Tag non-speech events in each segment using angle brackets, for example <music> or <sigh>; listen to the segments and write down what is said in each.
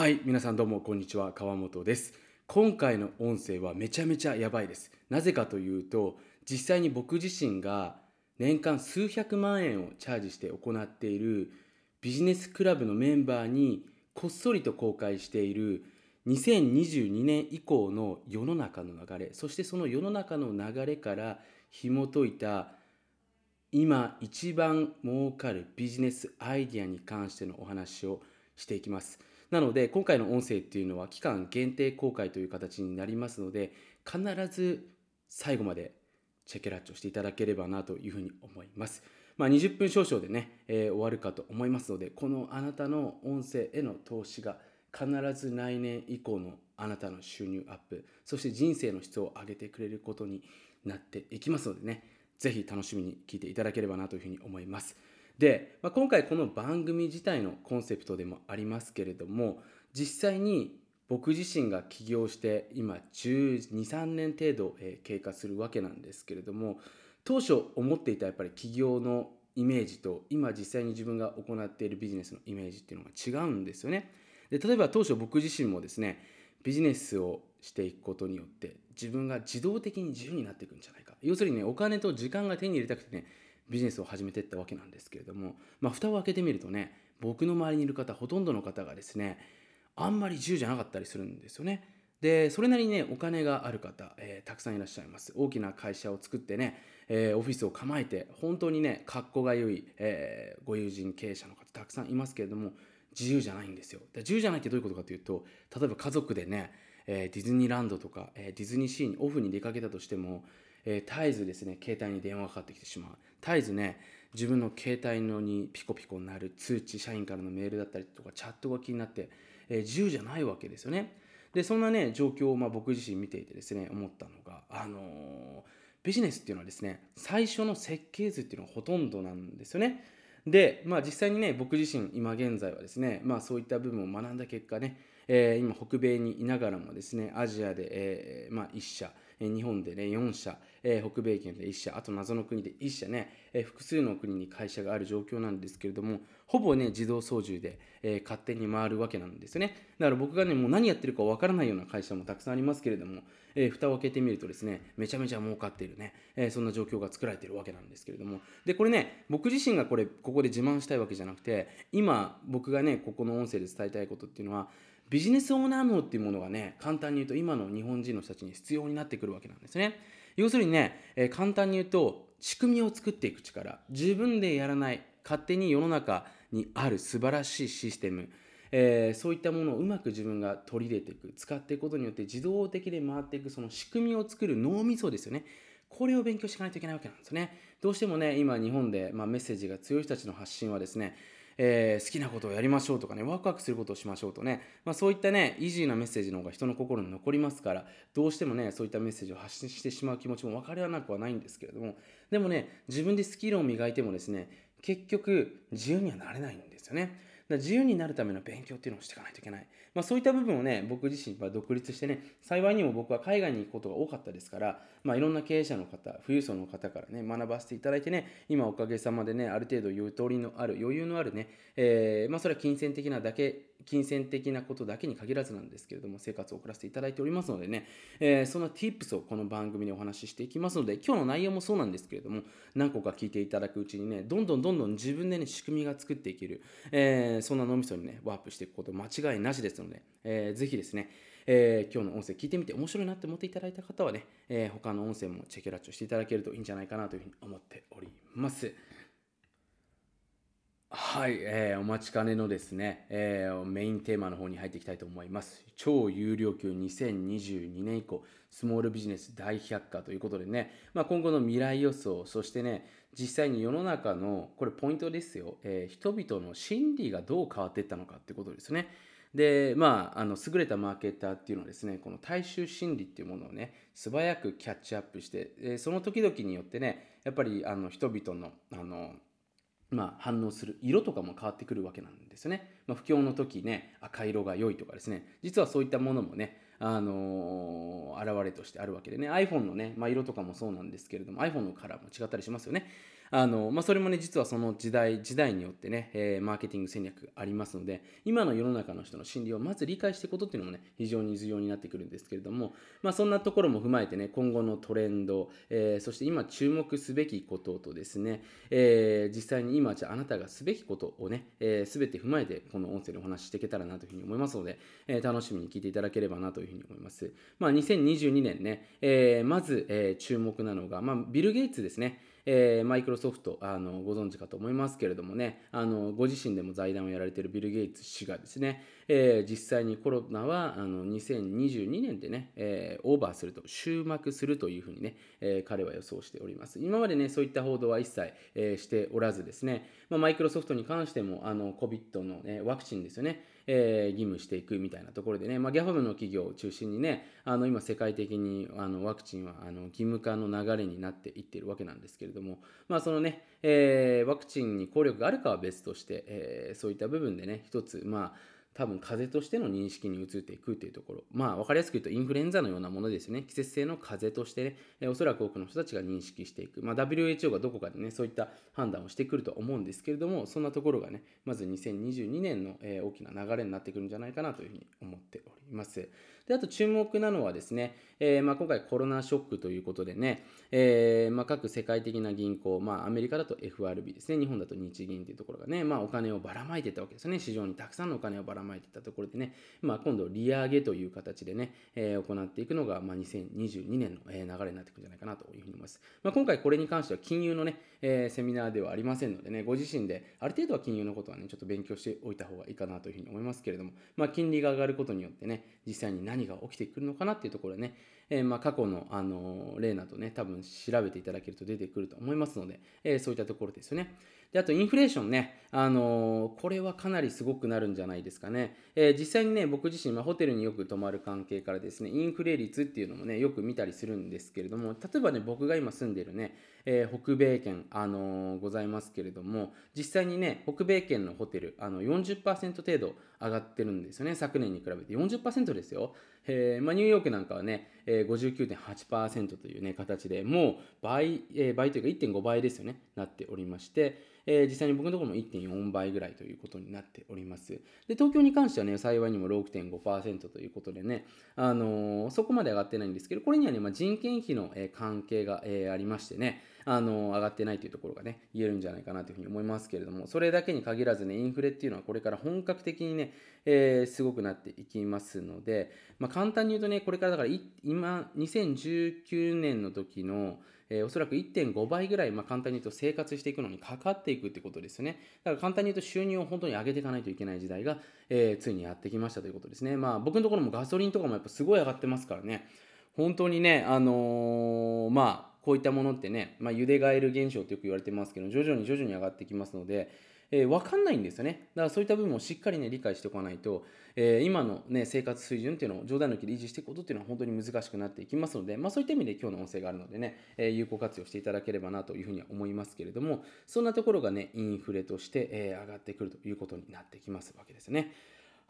はい皆さんどうもこんにちは。川本です。今回の音声はめちゃめちゃやばいです。なぜかというと実際に僕自身が年間数百万円をチャージして行っているビジネスクラブのメンバーにこっそりと公開している2022年以降の世の中の流れそしてその世の中の流れから紐解いた今一番儲かるビジネスアイディアに関してのお話をしていきます。なので今回の音声っていうのは期間限定公開という形になりますので必ず最後までチェケラッチョしていただければなというふうに思います。まあ、20分少々でね、えー、終わるかと思いますのでこのあなたの音声への投資が必ず来年以降のあなたの収入アップそして人生の質を上げてくれることになっていきますのでねぜひ楽しみに聞いていただければなというふうに思います。で、まあ、今回この番組自体のコンセプトでもありますけれども実際に僕自身が起業して今123年程度経過するわけなんですけれども当初思っていたやっぱり起業のイメージと今実際に自分が行っているビジネスのイメージっていうのが違うんですよね。で例えば当初僕自身もですねビジネスをしていくことによって自分が自動的に自由になっていくんじゃないか要するにねお金と時間が手に入れたくてねビジネスを始めていったわけなんですけれども、まあ、蓋を開けてみるとね僕の周りにいる方ほとんどの方がですねあんまり自由じゃなかったりするんですよね。でそれなりにねお金がある方、えー、たくさんいらっしゃいます。大きな会社を作ってね、えー、オフィスを構えて本当にね格好が良い、えー、ご友人経営者の方たくさんいますけれども自由じゃないんですよ。で自由じゃないってどういうことかというと例えば家族でね、えディズニーランドとか、えディズニーシーにオフに出かけたとしてもえ、絶えずですね携帯に電話がかかってきてしまう。絶えずね自分の携帯のにピコピコになる通知社員からのメールだったりとかチャットが気になって、えー、自由じゃないわけですよね。でそんなね状況をまあ僕自身見ていてですね思ったのがあのー、ビジネスっていうのはですね最初の設計図っていうのがほとんどなんですよね。で、まあ、実際にね僕自身今現在はですね、まあ、そういった部分を学んだ結果ね、えー、今北米にいながらもですねアジアで、えーまあ、1社日本でね4社、え、北米圏で1社あと謎の国で1社ね、え、複数の国に会社がある状況なんですけれどもほぼね自動操縦で、え、勝手に回るわけなんですよね。だから僕がねもう何やってるかわからないような会社もたくさんありますけれども、えー、蓋を開けてみるとですねめちゃめちゃ儲かっているね、えー、そんな状況が作られているわけなんですけれども。でこれね僕自身がこれここで自慢したいわけじゃなくて今僕がねここの音声で伝えたいことっていうのはビジネスオーナー脳っていうものがね簡単に言うと今の日本人の人たちに必要になってくるわけなんですね。要するにね、えー、簡単に言うと仕組みを作っていく力。自分でやらない勝手に世の中にある素晴らしいシステム。えー、そういったものをうまく自分が取り入れていく。使っていくことによって自動的で回っていくその仕組みを作る脳みそですよね。これを勉強していかないといけないわけなんですね。どうしてもね今日本で、まあ、メッセージが強い人たちの発信はですねえー、好きなことをやりましょうとかねワクワクすることをしましょうとね、まあ、そういったねイージーなメッセージの方が人の心に残りますからどうしてもねそういったメッセージを発信してしまう気持ちも分からなくはないんですけれどもでもね自分でスキルを磨いてもですね結局自由にはなれないんですよね。だ自由になるための勉強っていうのをしていかないといけない。まあ、そういった部分をね、僕自身は独立してね、幸いにも僕は海外に行くことが多かったですから、まあ、いろんな経営者の方、富裕層の方からね、学ばせていただいてね、今おかげさまでね、ある程度ゆとりのある、余裕のあるね、えー、まあ、それは金銭的なだけ金銭的なことだけに限らずなんですけれども生活を送らせていただいておりますのでね、えー、そんな tips をこの番組でお話ししていきますので今日の内容もそうなんですけれども何個か聞いていただくうちにねどんどんどんどん自分でね仕組みが作っていける、えそんな脳みそにねワープしていくこと間違いなしですので、えー、ぜひですねえー、今日の音声聞いてみて面白いなって思っていただいた方はね、えー、他の音声もチェケラッチョしていただけるといいんじゃないかなというふうに思っております。はい、えー、お待ちかねのですね、えー、メインテーマの方に入っていきたいと思います。超有料級2022年以降、スモールビジネス大百科ということでね、まあ、今後の未来予想、そしてね、実際に世の中の、これポイントですよ、えー、人々の心理がどう変わっていったのかっていうことですね。で、まあ、あの優れたマーケターっていうのはですね、この大衆心理っていうものをね、素早くキャッチアップして、えー、その時々によってね、やっぱりあの人々の、あの、まあ、反応する。色とかも変わってくるわけなんですよね。まあ、不況の時ね赤色が良いとかですね。実はそういったものもねあのー、現れとしてあるわけでね。iPhone のね、まあ、色とかもそうなんですけれども iPhone のカラーも違ったりしますよね。あの、まあ、それもね、実はその時代、時代によってね、えー、マーケティング戦略ありますので、今の世の中の人の心理をまず理解していくことっていうのもね、非常に重要になってくるんですけれども、まあ、そんなところも踏まえてね、今後のトレンド、えー、そして今注目すべきこととですね、えー、実際に今、じゃああなたがすべきことをね、す、えー、べ、て踏まえて、この音声でお話ししていけたらなというふうに思いますので、えー、楽しみに聞いていただければなというふうに思います。まあ、2022年ね、えー、まず、えー、注目なのが、まあ、ビル・ゲイツですね。えー、マイクロソフトあのご存知かと思いますけれどもねあのご自身でも財団をやられているビル・ゲイツ氏がですね、えー、実際にコロナはあの2022年でね、えー、オーバーすると終幕するというふうにね、え彼は予想しております。今までねそういった報道は一切、えしておらずですね、まあ、マイクロソフトに関してもあの COVID の、ね、ワクチンですよねえー、義務していくみたいなところでね、まあ、ギャファムの企業を中心にね、あの今世界的にあのワクチンはあの義務化の流れになっていっているわけなんですけれども、まあ、そのね、えー、ワクチンに効力があるかは別として、えー、そういった部分でね、一つ、まあ、多分風邪としての認識に移っていくというところ。まあ分かりやすく言うとインフルエンザのようなものですね。季節性の風邪としてね、えおそらく多くの人たちが認識していく、まあ、WHO がどこかでねそういった判断をしてくると思うんですけれどもそんなところがねまず2022年の、え大きな流れになってくるんじゃないかなというふうに思っております。であと注目なのはですね、えー、まあ、今回コロナショックということでね、えー、まあ、各世界的な銀行、まあ、アメリカだと FRB ですね。日本だと日銀というところがね、まあ、お金をばらまいてたわけですね。市場にたくさんのお金をばらまいてたところでね、まあ、今度利上げという形でね、えー、行っていくのが、まあ、2022年の、え流れになっていくんじゃないかなというふうに思います、まあ、今回これに関しては金融のね、えセミナーではありませんのでねご自身である程度は金融のことはねちょっと勉強しておいた方がいいかなというふうに思いますけれども、まあ、金利が上がることによってね実際に何何が起きてくるのかなっていうところでね、えー、ま過去の、あの例などね、多分調べていただけると出てくると思いますので、えー、そういったところですよね。で、あとインフレーションね、あのこれはかなりすごくなるんじゃないですかね。えー、実際にね、僕自身、ま、ホテルによく泊まる関係からですね、インフレ率っていうのもね、よく見たりするんですけれども、例えばね、僕が今住んでるね、えー、北米圏、あの、ございますけれども、実際にね、北米圏のホテル、あの40%程度上がってるんですよね、昨年に比べて40%ですよ。えーまあ、ニューヨークなんかはね、えー、59.8%というね、形でもう倍、えー、倍というか1.5倍ですよね、なっておりまして、えー、実際に僕のところも1.4倍ぐらいということになっております。で、東京に関してはね、幸いにも6.5%ということでね、あのー、そこまで上がってないんですけど、これにはね、まあ、人件費の、えー、関係が、えー、ありましてね、あの上がってないというところがね言えるんじゃないかなというふうに思いますけれどもそれだけに限らずねインフレっていうのはこれから本格的にね、えー、すごくなっていきますので、まあ、簡単に言うとねこれからだから今2019年の時のえー、おそらく1.5倍ぐらい、まあ、簡単に言うと生活していくのにかかっていくってことですよね。だから簡単に言うと収入を本当に上げていかないといけない時代が、えー、ついにやってきましたということですね。まあ僕のところもガソリンとかもやっぱすごい上がってますからね。本当にね、あのー、まあこういったものってね、まあ、茹でガエル現象とよく言われてますけど徐々に徐々に上がってきますので、えー、分かんないんですよねだからそういった部分をしっかりね理解しておかないと、えー、今の、ね、生活水準っていうのを冗談抜きで維持していくことっていうのは本当に難しくなっていきますので、まあ、そういった意味で今日の音声があるのでね、えー、有効活用していただければなというふうには思いますけれどもそんなところがねインフレとして、え、上がってくるということになってきますわけですね。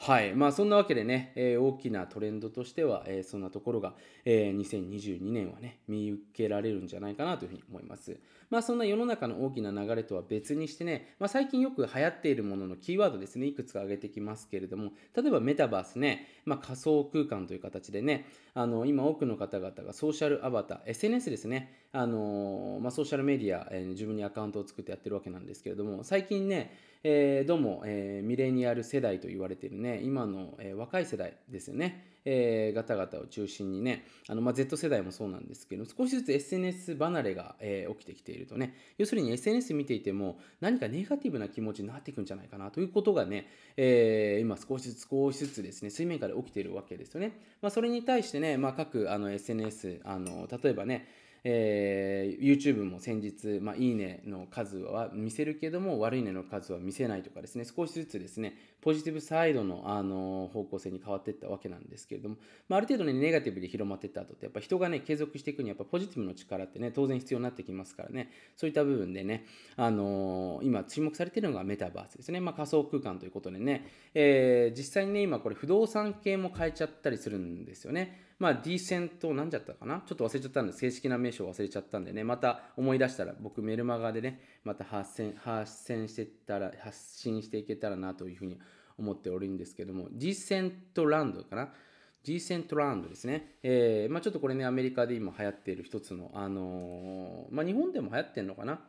はい。まあそんなわけでね、えー、大きなトレンドとしては、えー、そんなところが、えー、2022年はね、見受けられるんじゃないかなというふうに思います。まあそんな世の中の大きな流れとは別にしてね、まあ最近よく流行っているもののキーワードですね、いくつか挙げてきますけれども、例えばメタバースね、まあ仮想空間という形でね、あの今多くの方々がソーシャルアバター、SNS ですね、あのまあ、ソーシャルメディア、えー、自分にアカウントを作ってやってるわけなんですけれども、最近ね、えー、どうも、えー、ミレニアル世代と言われているね、今の、えー、若い世代ですよね、えー、方々を中心にね、あのまあ、Z 世代もそうなんですけど、少しずつ SNS 離れが、えー、起きてきているとね、要するに SNS 見ていても、何かネガティブな気持ちになっていくんじゃないかなということがね、えー、今少しずつ少しずつですね、水面下で起きているわけですよね。まあ、それに対してね、まあ、各あの SNS、あの例えばね、えー、YouTube も先日、まあ、いいねの数は見せるけども悪いねの数は見せないとかですね。少しずつですねポジティブサイドの、あの方向性に変わっていったわけなんですけれども、まあ、ある程度ねネガティブで広まっていった後ってやっぱ人がね継続していくにはやっぱポジティブの力ってね当然必要になってきますからね。そういった部分でね、あの今注目されているのがメタバースですね、まあ、仮想空間ということでね、えー、実際にね、今これ不動産系も変えちゃったりするんですよね。まあ、ディーセント、なんじゃったかな？ちょっと忘れちゃったんで、正式な名称忘れちゃったんでね、また思い出したら、僕メルマガでね、また発信発信してたら、発信していけたらなというふうに思っておるんですけども、ディーセントランドかな？G セントランドですね。えー、まあ、ちょっとこれね、アメリカで今流行っている一つの、あのー、まあ、日本でも流行ってるのかな？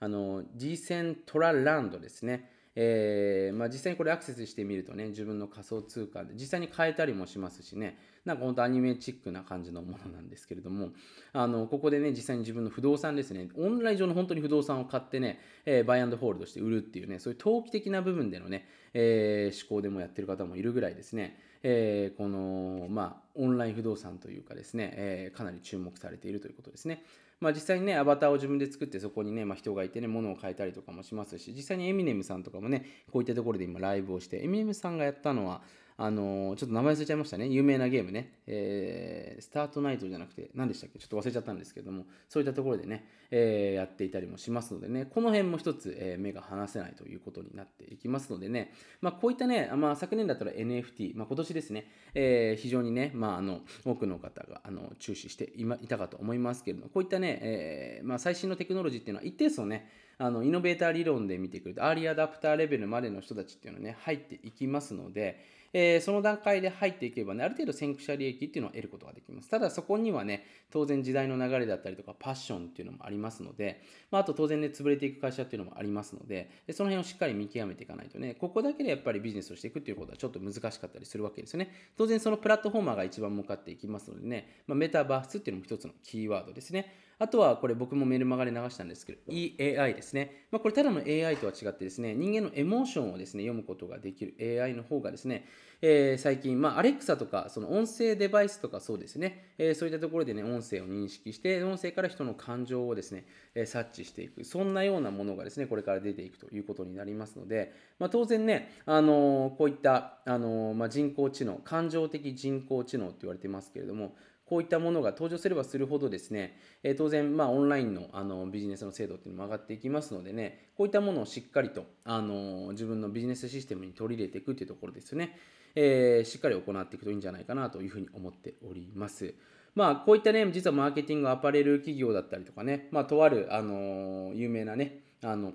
あの、G セントラランドですね。えー、まあ、実際にこれアクセスしてみるとね、自分の仮想通貨で実際に変えたりもしますしね、なんか本当アニメチックな感じのものなんですけれども、あの、ここでね、実際に自分の不動産ですね、オンライン上の本当に不動産を買ってね、えー、バイアンドホールドして売るっていうね、そういう投機的な部分でのね、えー、思考でもやってる方もいるぐらいですね、えー、この、まあ、オンライン不動産というかですね、え、かなり注目されているということですね。まあ、実際にね、アバターを自分で作ってそこにね、まあ、人がいてね、物を変えたりとかもしますし、実際にエミネムさんとかもね、こういったところで今ライブをして、エミネムさんがやったのは、あのー、ちょっと名前忘れちゃいましたね。有名なゲームね。えー、スタートナイトじゃなくて、何でしたっけ？ちょっと忘れちゃったんですけども、そういったところでね、えー、やっていたりもしますのでね、この辺も一つ、えー、目が離せないということになっていきますのでね、まあ、こういったね、まあ、昨年だったら NFT、まあ、今年ですね、え、非常にね、まあ、あの、多くの方が、あの、注視してい,、ま、いたかと思いますけれども、こういったね、え、まあ、最新のテクノロジーっていうのは一定数ね、あのイノベーター理論で見てくるとアーリーアダプターレベルまでの人たちっていうのはね入っていきますので、えー、その段階で入っていけばね、ある程度先駆者利益っていうのを得ることができます。ただそこにはね、当然時代の流れだったりとかパッションっていうのもありますので、まあ、あと当然ね、潰れていく会社っていうのもありますので、でその辺をしっかり見極めていかないとね、ここだけでやっぱりビジネスをしていくっていうことはちょっと難しかったりするわけですよね。当然そのプラットフォーマーが一番向かっていきますのでね、まあ、メタバースっていうのも一つのキーワードですね。あとはこれ僕もメルマガで流したんですけど EAI ですね。まあ、これただの AI とは違ってですね、人間のエモーションをですね、読むことができる AI の方がですね、えー、最近、まあ、アレクサとか、その音声デバイスとかそうですね、えー、そういったところでね、音声を認識して、音声から人の感情をですね、えー、察知していく、そんなようなものがですね、これから出ていくということになりますので、まあ、当然ね、あのこういった、あのまあ、人工知能、感情的人工知能って言われてますけれども、こういったものが登場すればするほどですね、え、当然、まあ、オンラインのあのビジネスの精度っていうのも上がっていきますのでね、こういったものをしっかりとあの自分のビジネスシステムに取り入れていくっていうところですよね、えー、しっかり行っていくといいんじゃないかなというふうに思っております。まあ、こういったね、実はマーケティング、アパレル企業だったりとかね、まあ、とある、あの有名なね、あの、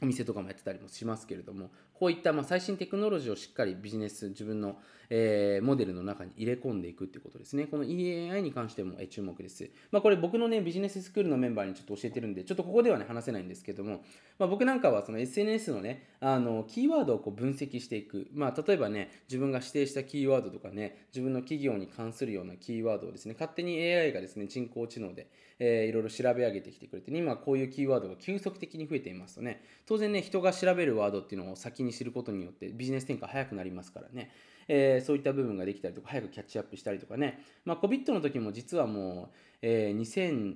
お店とかもやってたりもしますけれども、こういったま最新テクノロジーをしっかりビジネス、自分の、え、モデルの中に入れ込んでいくっていうことですね。この EAI に関しても、え注目です。まあ、これ僕のね、ビジネススクールのメンバーにちょっと教えてるんで、ちょっとここではね、話せないんですけども、まあ、僕なんかはその SNS のね、あの、キーワードをこう分析していく。まあ、例えばね、自分が指定したキーワードとかね、自分の企業に関するようなキーワードをですね、勝手に AI がですね、人工知能で、えー、いろいろ調べ上げてきてくれて、ね、今こういうキーワードが急速的に増えていますとね、当然ね、人が調べるワードっていうのを先にに知ることによってビジネス展開早くなりますからね、えー、そういった部分ができたりとか、早くキャッチアップしたりとかね、まあ、COVID の時も実はもう、えー、2000、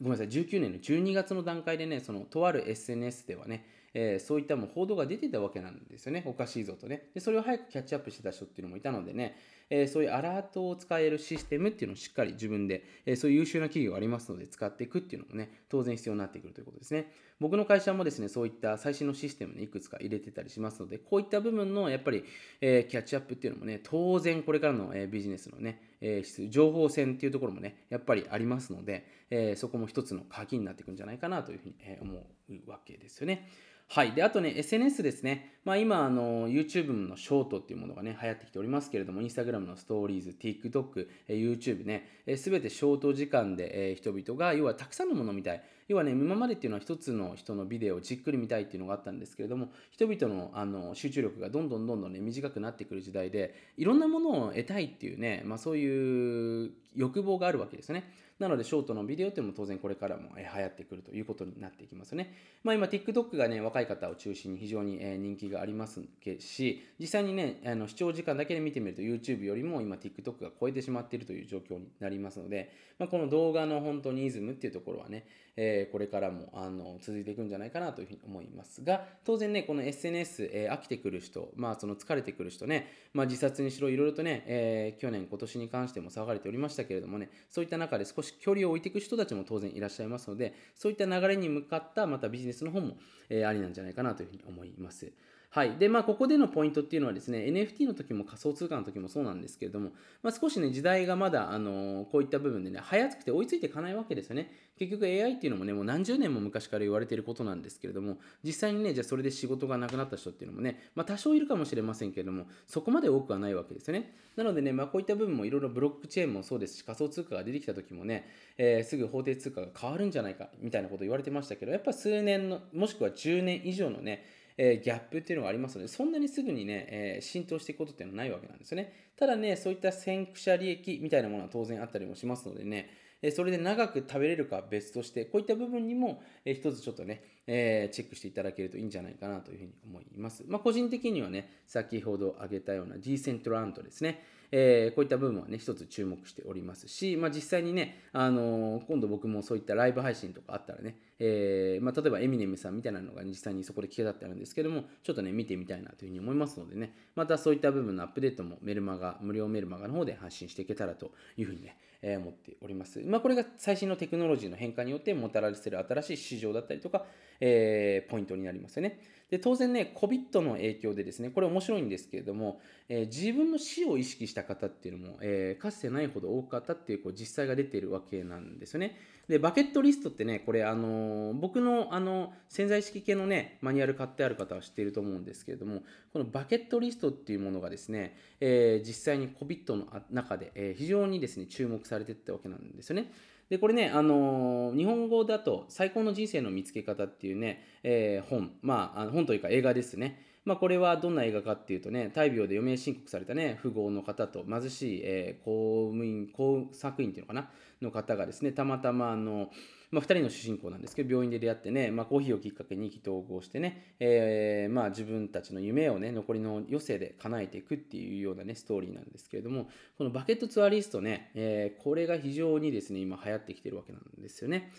ごめんなさい、19年の12月の段階でね、そのとある SNS ではね、えー、そういったもう報道が出てたわけなんですよね。おかしいぞとね。で、それを早くキャッチアップしてた人っていうのもいたのでね、え、そういうアラートを使えるシステムっていうのをしっかり自分で、え、そういう優秀な企業がありますので使っていくっていうのもね、当然必要になってくるということですね。僕の会社もですね、そういった最新のシステムにいくつか入れてたりしますので、こういった部分のやっぱり、え、キャッチアップっていうのもね、当然これからの、えビジネスのね、え情報戦っていうところもね、やっぱりありますので、えそこも一つの鍵になっていくんじゃないかなというふうに、思うわけですよね。はい。で、あとね、SNS ですね。まあ今、あの、YouTube のショートっていうものがね、流行ってきておりますけれども、Instagram のストーリーズ、TikTok、YouTube ね、すべてショート時間で、え、人々が、要はたくさんのものを見たい。要はね、今までっていうのは一つの人のビデオをじっくり見たいっていうのがあったんですけれども、人々のあの集中力がどんどんどんどんね、短くなってくる時代で、いろんなものを得たいっていうね、まあそういう欲望があるわけですね。なので、ショートのビデオっていうのも当然これからも流行ってくるということになっていきますね。まあ今、TikTok がね、若い方を中心に非常に人気がありますし、実際にね、あの視聴時間だけで見てみると YouTube よりも今 TikTok が超えてしまっているという状況になりますので、まあ、この動画の本当にイズムっていうところはね、えー、これからもあの続いていくんじゃないかなというふうに思いますが、当然ね、この SNS、えー、飽きてくる人、まあその疲れてくる人ね、まあ自殺にしろいろいろとね、えー、去年、今年に関しても騒がれておりましたけれどもね、そういった中で少し距離を置いていく人たちも当然いらっしゃいますので、そういった流れに向かったまたビジネスの方も、え、ありなんじゃないかなというふうに思います。はい。で、まあ、ここでのポイントっていうのはですね、NFT の時も仮想通貨の時もそうなんですけれども、まあ、少しね、時代がまだ、あのこういった部分でね、早くて追いついていかないわけですよね。結局 AI っていうのもね、もう何十年も昔から言われていることなんですけれども、実際にね、じゃあそれで仕事がなくなった人っていうのもね、まあ、多少いるかもしれませんけれども、そこまで多くはないわけですよね。なのでね、まあ、こういった部分もいろいろブロックチェーンもそうですし、仮想通貨が出てきた時もね、えー、すぐ法定通貨が変わるんじゃないかみたいなこと言われてましたけど、やっぱ数年の、もしくは10年以上のね、え、ギャップっていうのがありますので、そんなにすぐにね、え、浸透していくことっていうのはないわけなんですよね。ただね、そういった先駆者利益みたいなものは当然あったりもしますのでね、えそれで長く食べれるかは別として、こういった部分にも、え一つちょっとね、えチェックしていただけるといいんじゃないかなというふうに思います。まあ、個人的にはね、先ほど挙げたようなディーセントラントですね。えー、こういった部分はね、一つ注目しておりますし、まあ、実際にね、あのー、今度僕もそういったライブ配信とかあったらね、えー、まあ、例えばエミネムさんみたいなのが、実際にそこで聞けたってあるんですけども、ちょっとね、見てみたいなというふうに思いますのでね、またそういった部分のアップデートもメルマガ、無料メルマガの方で発信していけたらというふうにね、え思っております。まあ、これが最新のテクノロジーの変化によってもたらせる新しい市場だったりとか、えポイントになりますよね。で当然ね、COVID の影響でですね、これ面白いんですけれども、えー、自分の死を意識した方っていうのも、えー、かつてないほど多かったっていうこう実際が出ているわけなんですよね。で、バケットリストってね、これ、あのー、僕のあの潜在意識系のね、マニュアル買ってある方は知っていると思うんですけれども、このバケットリストっていうものがですね、え実際に COVID の中で、え非常にですね、注目されてったわけなんですよね。で、これね、あのー、日本語だと、最高の人生の見つけ方っていうね、えー、本、まあ、本というか映画ですね。まあ、これはどんな映画かっていうとね、大病で余命申告されたね、富豪の方と貧しい、えー、公務員、工作員っていうのかな、の方がですね、たまたま、あの、まあ、2人の主人公なんですけど、病院で出会ってね、まあ、コーヒーをきっかけに意気投合してね、えー、まあ、自分たちの夢をね、残りの余生で叶えていくっていうようなね、ストーリーなんですけれども、このバケットツアリストね、えー、これが非常にですね、今流行ってきてるわけなんですよね。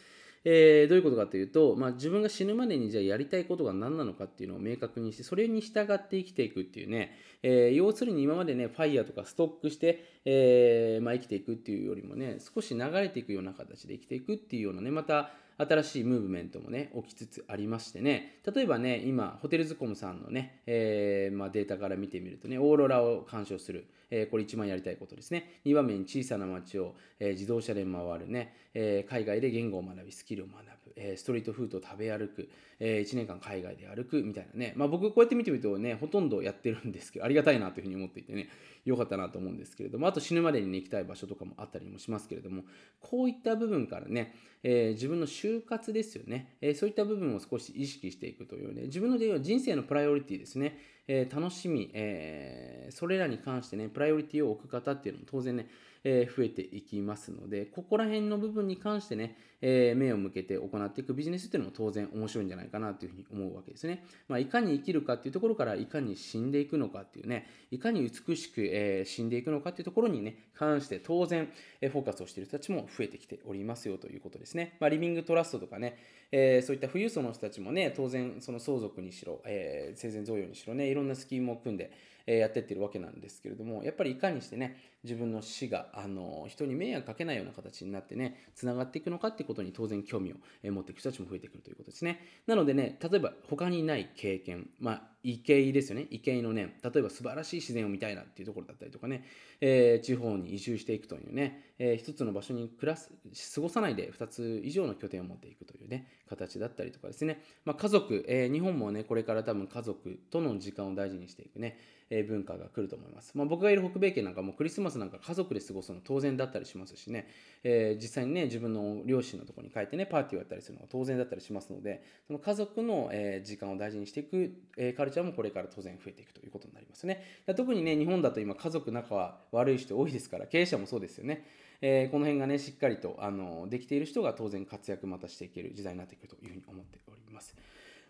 えー、どういうことかというと、まあ、自分が死ぬまでにじゃあやりたいことが何なのかっていうのを明確にして、それに従って生きていくっていうね、えー、要するに今までね、ファイヤーとかストックして、えー、まあ、生きていくっていうよりもね、少し流れていくような形で生きていくっていうようなね、また、新しいムーブメントもね、起きつつありましてね、例えばね、今、ホテルズコムさんのね、えー、まあ、データから見てみるとね、オーロラを鑑賞する、えー、これ一番やりたいことですね。2番目に小さな街を、えー、自動車で回るね、え海外で言語を学び、スキルを学ぶ、えストリートフードを食べ歩く、え1年間海外で歩くみたいなね、まあ、僕こうやって見てみるとね、ほとんどやってるんですけど、ありがたいなというふうに思っていてね、良かったなと思うんですけれども、あと死ぬまでに、ね、行きたい場所とかもあったりもしますけれども、こういった部分からね、え、自分の就活ですよね、え、そういった部分を少し意識していくというね、自分の人生のプライオリティですね、えー、楽しみ、えそれらに関してね、プライオリティを置く方っていうのも当然ね、え増えていきますので、ここら辺の部分に関してね、え目を向けて行っていくビジネスっていうのも当然面白いんじゃないかなというふうに思うわけですね。まあ、いかに生きるかっていうところから、いかに死んでいくのかっていうね、いかに美しく、え死んでいくのかっていうところにね、関して当然、えフォーカスをしている人たちも増えてきておりますよということですね。まあ、リビングトラストとかね、えそういった富裕層の人たちもね、当然その相続にしろ、え生前贈与にしろね、いろんなスキームを組んで、えやってってるわけなんですけれども、やっぱりいかにしてね、自分の死が、あの、人に迷惑かけないような形になってね、つながっていくのかってことに当然興味を持っていく人たちも増えてくるということですね。なのでね、例えば他にない経験、まあ、異形ですよね。異形のね、例えば素晴らしい自然を見たいなっていうところだったりとかね、えー、地方に移住していくというね、えー、一つの場所に暮らす、過ごさないで2つ以上の拠点を持っていくというね、形だったりとかですね、まあ、家族、えー、日本もね、これから多分家族との時間を大事にしていくね、え文化が来ると思います。まあ、僕がいる北米圏なんかもクリスマスなんか家族で過ごすの当然だったりしますしね、えー、実際にね、自分の両親のところに帰ってね、パーティーをやったりするのが当然だったりしますので、その家族の、え時間を大事にしていく、えカルチャーもこれから当然増えていくということになりますね。特にね、日本だと今家族仲は悪い人多いですから、経営者もそうですよね。えー、この辺がね、しっかりとあのできている人が当然活躍またしていける時代になってくるというふうに思っております。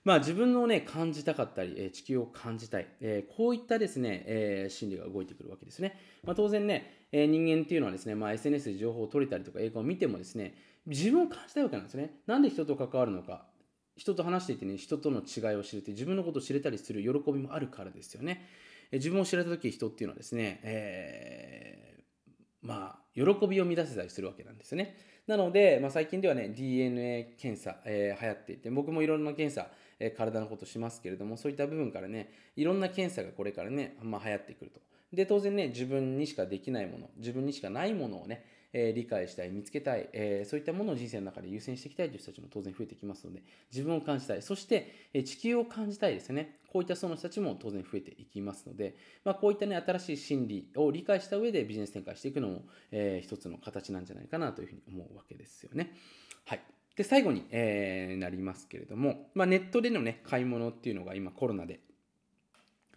まあ、自分のね、感じたかったり、え地球を感じたい、えこういったですね、え心理が動いてくるわけですね。まあ、当然ね、え人間っていうのはですね、まあ、SNS で情報を取れたりとか映画を見てもですね、自分を感じたいわけなんですね。なんで人と関わるのか、人と話していてね、人との違いを知れて、自分のことを知れたりする喜びもあるからですよね。自分を知られた時、人っていうのはですね、えーまあ、喜びを乱せたりするわけなんですね。なので、まあ、最近ではね、DNA 検査、えー、流行っていて、僕もいろんな検査、えー、体のことしますけれども、そういった部分からね、いろんな検査がこれからね、まあ、流行ってくると。で、当然ね、自分にしかできないもの、自分にしかないものをね、えー、理解したい、見つけたい、え、そういったものを人生の中で優先していきたいという人たちも当然増えてきますので、自分を感じたい、そして、え、地球を感じたいですよね。こういったその人たちも当然増えていきますので、まあ、こういったね、新しい心理を理解した上でビジネス展開していくのも、えー、一つの形なんじゃないかなというふうに思うわけですよね。はい。で、最後に、えー、なりますけれども、まあ、ネットでのね、買い物っていうのが今コロナで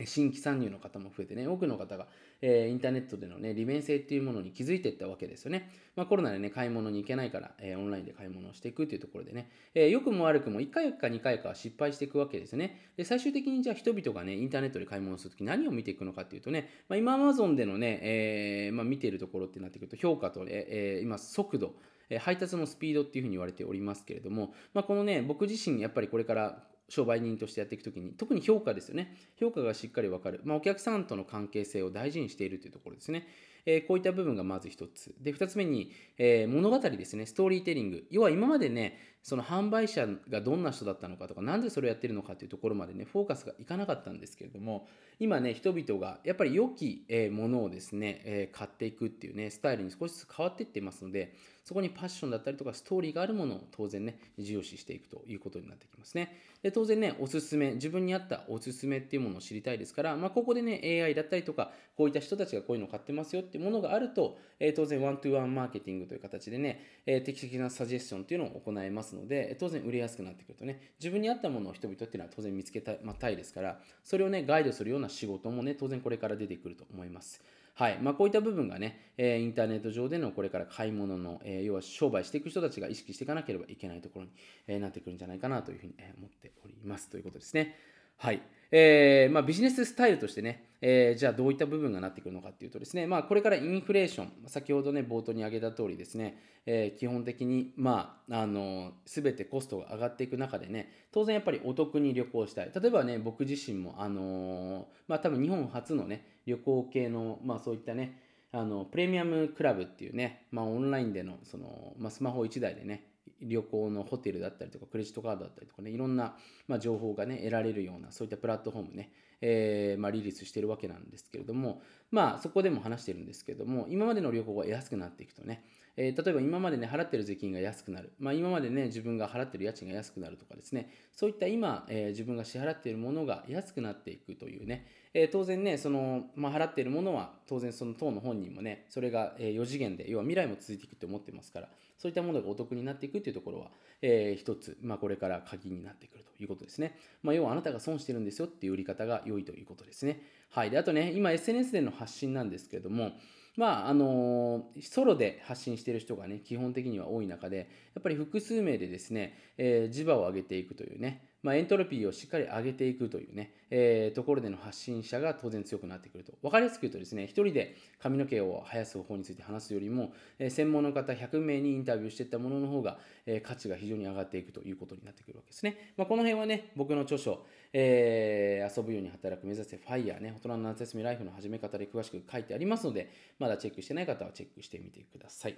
新規参入の方も増えてね、多くの方が、えー、インターネットでのね、利便性っていうものに気づいていったわけですよね。まあ、コロナでね、買い物に行けないから、えー、オンラインで買い物をしていくっていうところでね、えー、良くも悪くも1回か2回か失敗していくわけですね。で、最終的にじゃあ人々がね、インターネットで買い物するとき何を見ていくのかっていうとね、まあ、今 Amazon でのね、えーまあ、見ているところってなってくると、評価と、えー、今、速度、配達のスピードっていうふうに言われておりますけれども、まあ、このね、僕自身やっぱりこれから商売人としてやっていくときに、特に評価ですよね。評価がしっかりわかる。まあ、お客さんとの関係性を大事にしているというところですね。えー、こういった部分がまず一つ。で、二つ目に、えー、物語ですね。ストーリーテリング。要は今までね、その販売者がどんな人だったのかとか、なんでそれをやってるのかというところまでね、フォーカスがいかなかったんですけれども、今ね、人々がやっぱり良きものをですね、え、買っていくっていうね、スタイルに少しずつ変わっていってますので、そこにパッションだったりとかストーリーがあるものを当然ね、重視していくということになってきますね。で当然ね、おすすめ、自分に合ったおすすめっていうものを知りたいですから、まあ、ここでね、AI だったりとか、こういった人たちがこういうのを買ってますよっていうものがあると、え、当然ワントゥワンマーケティングという形でね、え、適切なサジェスションっていうのを行えますので、ので当然売れやすくなってくるとね、自分に合ったものを人々っていうのは当然見つけた,、またいですから、それをね、ガイドするような仕事もね、当然これから出てくると思います。はいまあ、こういった部分がね、えー、インターネット上でのこれから買い物の、えー、要は商売していく人たちが意識していかなければいけないところに、えー、なってくるんじゃないかなというふうに思っておりますということですね。はい。えーまあ、ビジネススタイルとしてね、えー、じゃあどういった部分がなってくるのかっていうとですね、まあ、これからインフレーション、先ほどね、冒頭に挙げた通りですね、えー、基本的に、まあ、あの、すべてコストが上がっていく中でね、当然やっぱりお得に旅行したい。例えばね、僕自身も、あのー、まあ、多分日本初のね、旅行系の、まあ、そういったね、あのプレミアムクラブっていうね、まあ、オンラインでのその、まあ、スマホ1台でね旅行のホテルだったりとかクレジットカードだったりとかねいろんな、ま、情報がね得られるようなそういったプラットフォームね、えーま、リリースしてるわけなんですけれどもまあそこでも話してるんですけれども今までの旅行が安くなっていくとねえー、例えば今までね、払ってる税金が安くなる。まあ、今までね、自分が払ってる家賃が安くなるとかですね、そういった今、えー、自分が支払っているものが安くなっていくというね、え、当然ね、その、まあ、払っているものは、当然その当の本人もね、それが4次元で、要は未来も続いていくって思ってますから、そういったものがお得になっていくというところは、えー、一つ、まあ、これから鍵になってくるということですね。まあ、要はあなたが損してるんですよっていう売り方が良いということですね。はい。で、あとね、今 SNS での発信なんですけれども、まああのソロで発信している人がね基本的には多い中でやっぱり複数名でですね、えー、磁場を上げていくというねまあ、エントロピーをしっかり上げていくというね、えー、ところでの発信者が当然強くなってくると。分かりやすく言うとですね、一人で髪の毛を生やす方法について話すよりも、えー、専門の方100名にインタビューしていったものの方が、えー、価値が非常に上がっていくということになってくるわけですね。まあ、この辺はね、僕の著書、え、遊ぶように働く目指せファイヤーね、大人の夏休みライフの始め方で詳しく書いてありますので、まだチェックしてない方はチェックしてみてください。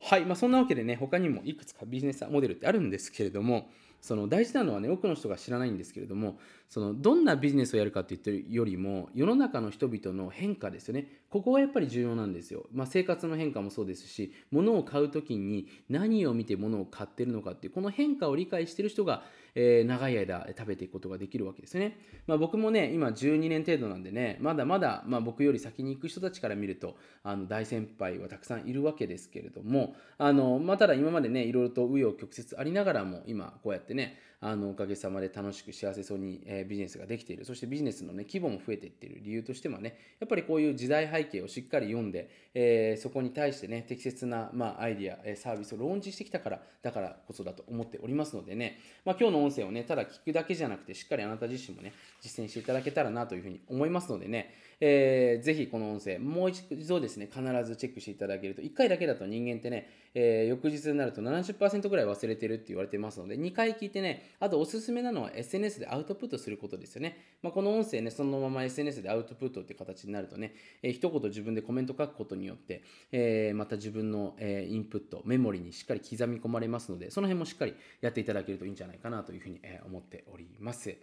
はい、まあ、そんなわけでね、他にもいくつかビジネスモデルってあるんですけれども、その大事なのはね多くの人が知らないんですけれどもそのどんなビジネスをやるかって言ってるよりも世の中の人々の変化ですよね。ここがやっぱり重要なんですよ、まあ、生活の変化もそうですし物を買う時に何を見て物を買ってるのかっていうこの変化を理解してる人が、えー、長い間食べていくことができるわけですね、まあ、僕もね今12年程度なんでねまだまだ、まあ、僕より先に行く人たちから見るとあの大先輩はたくさんいるわけですけれどもあの、まあ、ただ今までねいろいろと紆余曲折ありながらも今こうやってねあのおかげさまで楽しく幸せそうに、えー、ビジネスができている。そしてビジネスの、ね、規模も増えていっている理由としてはねやっぱりこういう時代背景をしっかり読んで、えー、そこに対してね適切な、まあ、アイディアえサービスをローンチしてきたからだからこそだと思っておりますのでね、まあ、今日の音声をねただ聞くだけじゃなくてしっかりあなた自身もね実践していただけたらなというふうに思いますのでね。えー、ぜひこの音声、もう一度ですね、必ずチェックしていただけると、1回だけだと人間ってね、えー、翌日になると70%ぐらい忘れてるって言われてますので、2回聞いてね、あとおすすめなのは SNS でアウトプットすることですよね。まあ、この音声ね、そのまま SNS でアウトプットって形になるとね、えー、一言自分でコメント書くことによって、えー、また自分の、えー、インプット、メモリにしっかり刻み込まれますので、その辺もしっかりやっていただけるといいんじゃないかなというふうに、えー、思っております。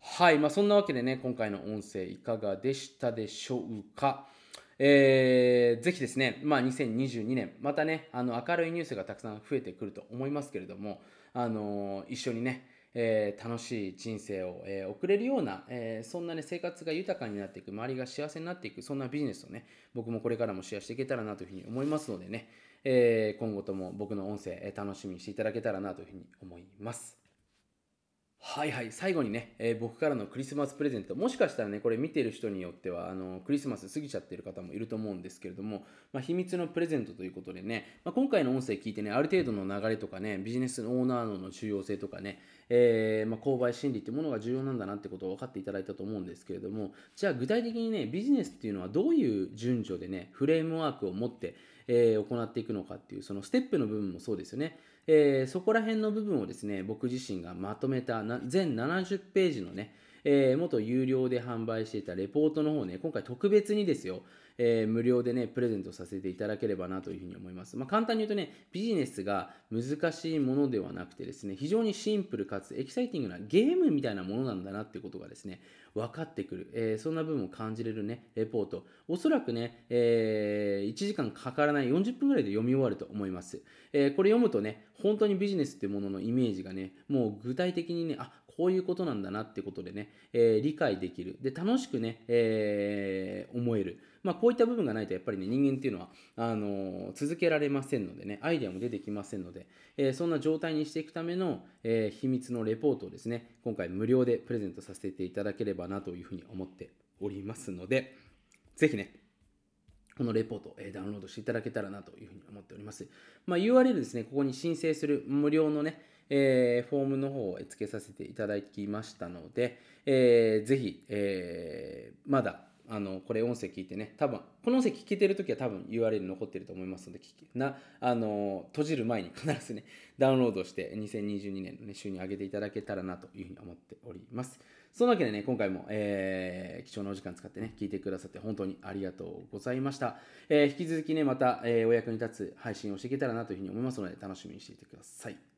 はい、まあ、そんなわけでね、今回の音声いかがでしたでしょうか？えー、ぜひですね、まあ、2022年、またね、あの明るいニュースがたくさん増えてくると思いますけれども、あのー、一緒にね、えー、楽しい人生を、えー、送れるような、えー、そんなね、生活が豊かになっていく、周りが幸せになっていく、そんなビジネスをね、僕もこれからもシェアしていけたらなというふうに思いますのでね、え今後とも僕の音声、え楽しみにしていただけたらなというふうに思います。はいはい。最後にね、えー、僕からのクリスマスプレゼント。もしかしたらねこれ見てる人によってはあのクリスマス過ぎちゃってる方もいると思うんですけれども、まあ、秘密のプレゼントということでね、まあ、今回の音声聞いてねある程度の流れとかねビジネスオーナーの重要性とかね、えー、まあ、購買心理ってものが重要なんだなってことを分かっていただいたと思うんですけれどもじゃあ具体的にねビジネスっていうのはどういう順序でねフレームワークを持って、えー、行っていくのかっていうそのステップの部分もそうですよね。えー、そこら辺の部分をですね、僕自身がまとめた全70ページのね、えー、元有料で販売していたレポートの方ね、今回特別にですよ、えー、無料でね、プレゼントさせていただければなというふうに思います。まあ、簡単に言うとね、ビジネスが難しいものではなくてですね、非常にシンプルかつエキサイティングなゲームみたいなものなんだなっていうことがですね、分かってくる、えー、そんな部分を感じれるね、レポート。おそらくね、えー、1時間かからない40分ぐらいで読み終わると思います。えこれ読むとね、本当にビジネスってもののイメージがね、もう具体的にね、あ、こういうことなんだなってことでね、えー、理解できる。で、楽しくね、えー、思える。まあ、こういった部分がないと、やっぱりね、人間っていうのは、あのー、続けられませんのでね、アイデアも出てきませんので、えそんな状態にしていくための、え秘密のレポートをですね、今回無料でプレゼントさせていただければなというふうに思っておりますので、ぜひね、このレポートをダウンロードしていただけたらなというふうに思っております。まあ、URL ですね、ここに申請する無料のね、えー、フォームの方を付けさせていただきましたので、えー、ぜひ、えー、まだあのこれ音声聞いてね多分この音声聞けてる時は多分 URL 残ってると思いますのでなあの閉じる前に必ずね <laughs> ダウンロードして2022年の、ね、収入上げていただけたらなというふうに思っております。そのわけでね今回も、えー、貴重なお時間使ってね聞いてくださって本当にありがとうございました、えー、引き続きねまた、えー、お役に立つ配信をしていけたらなというふうに思いますので楽しみにしていてください。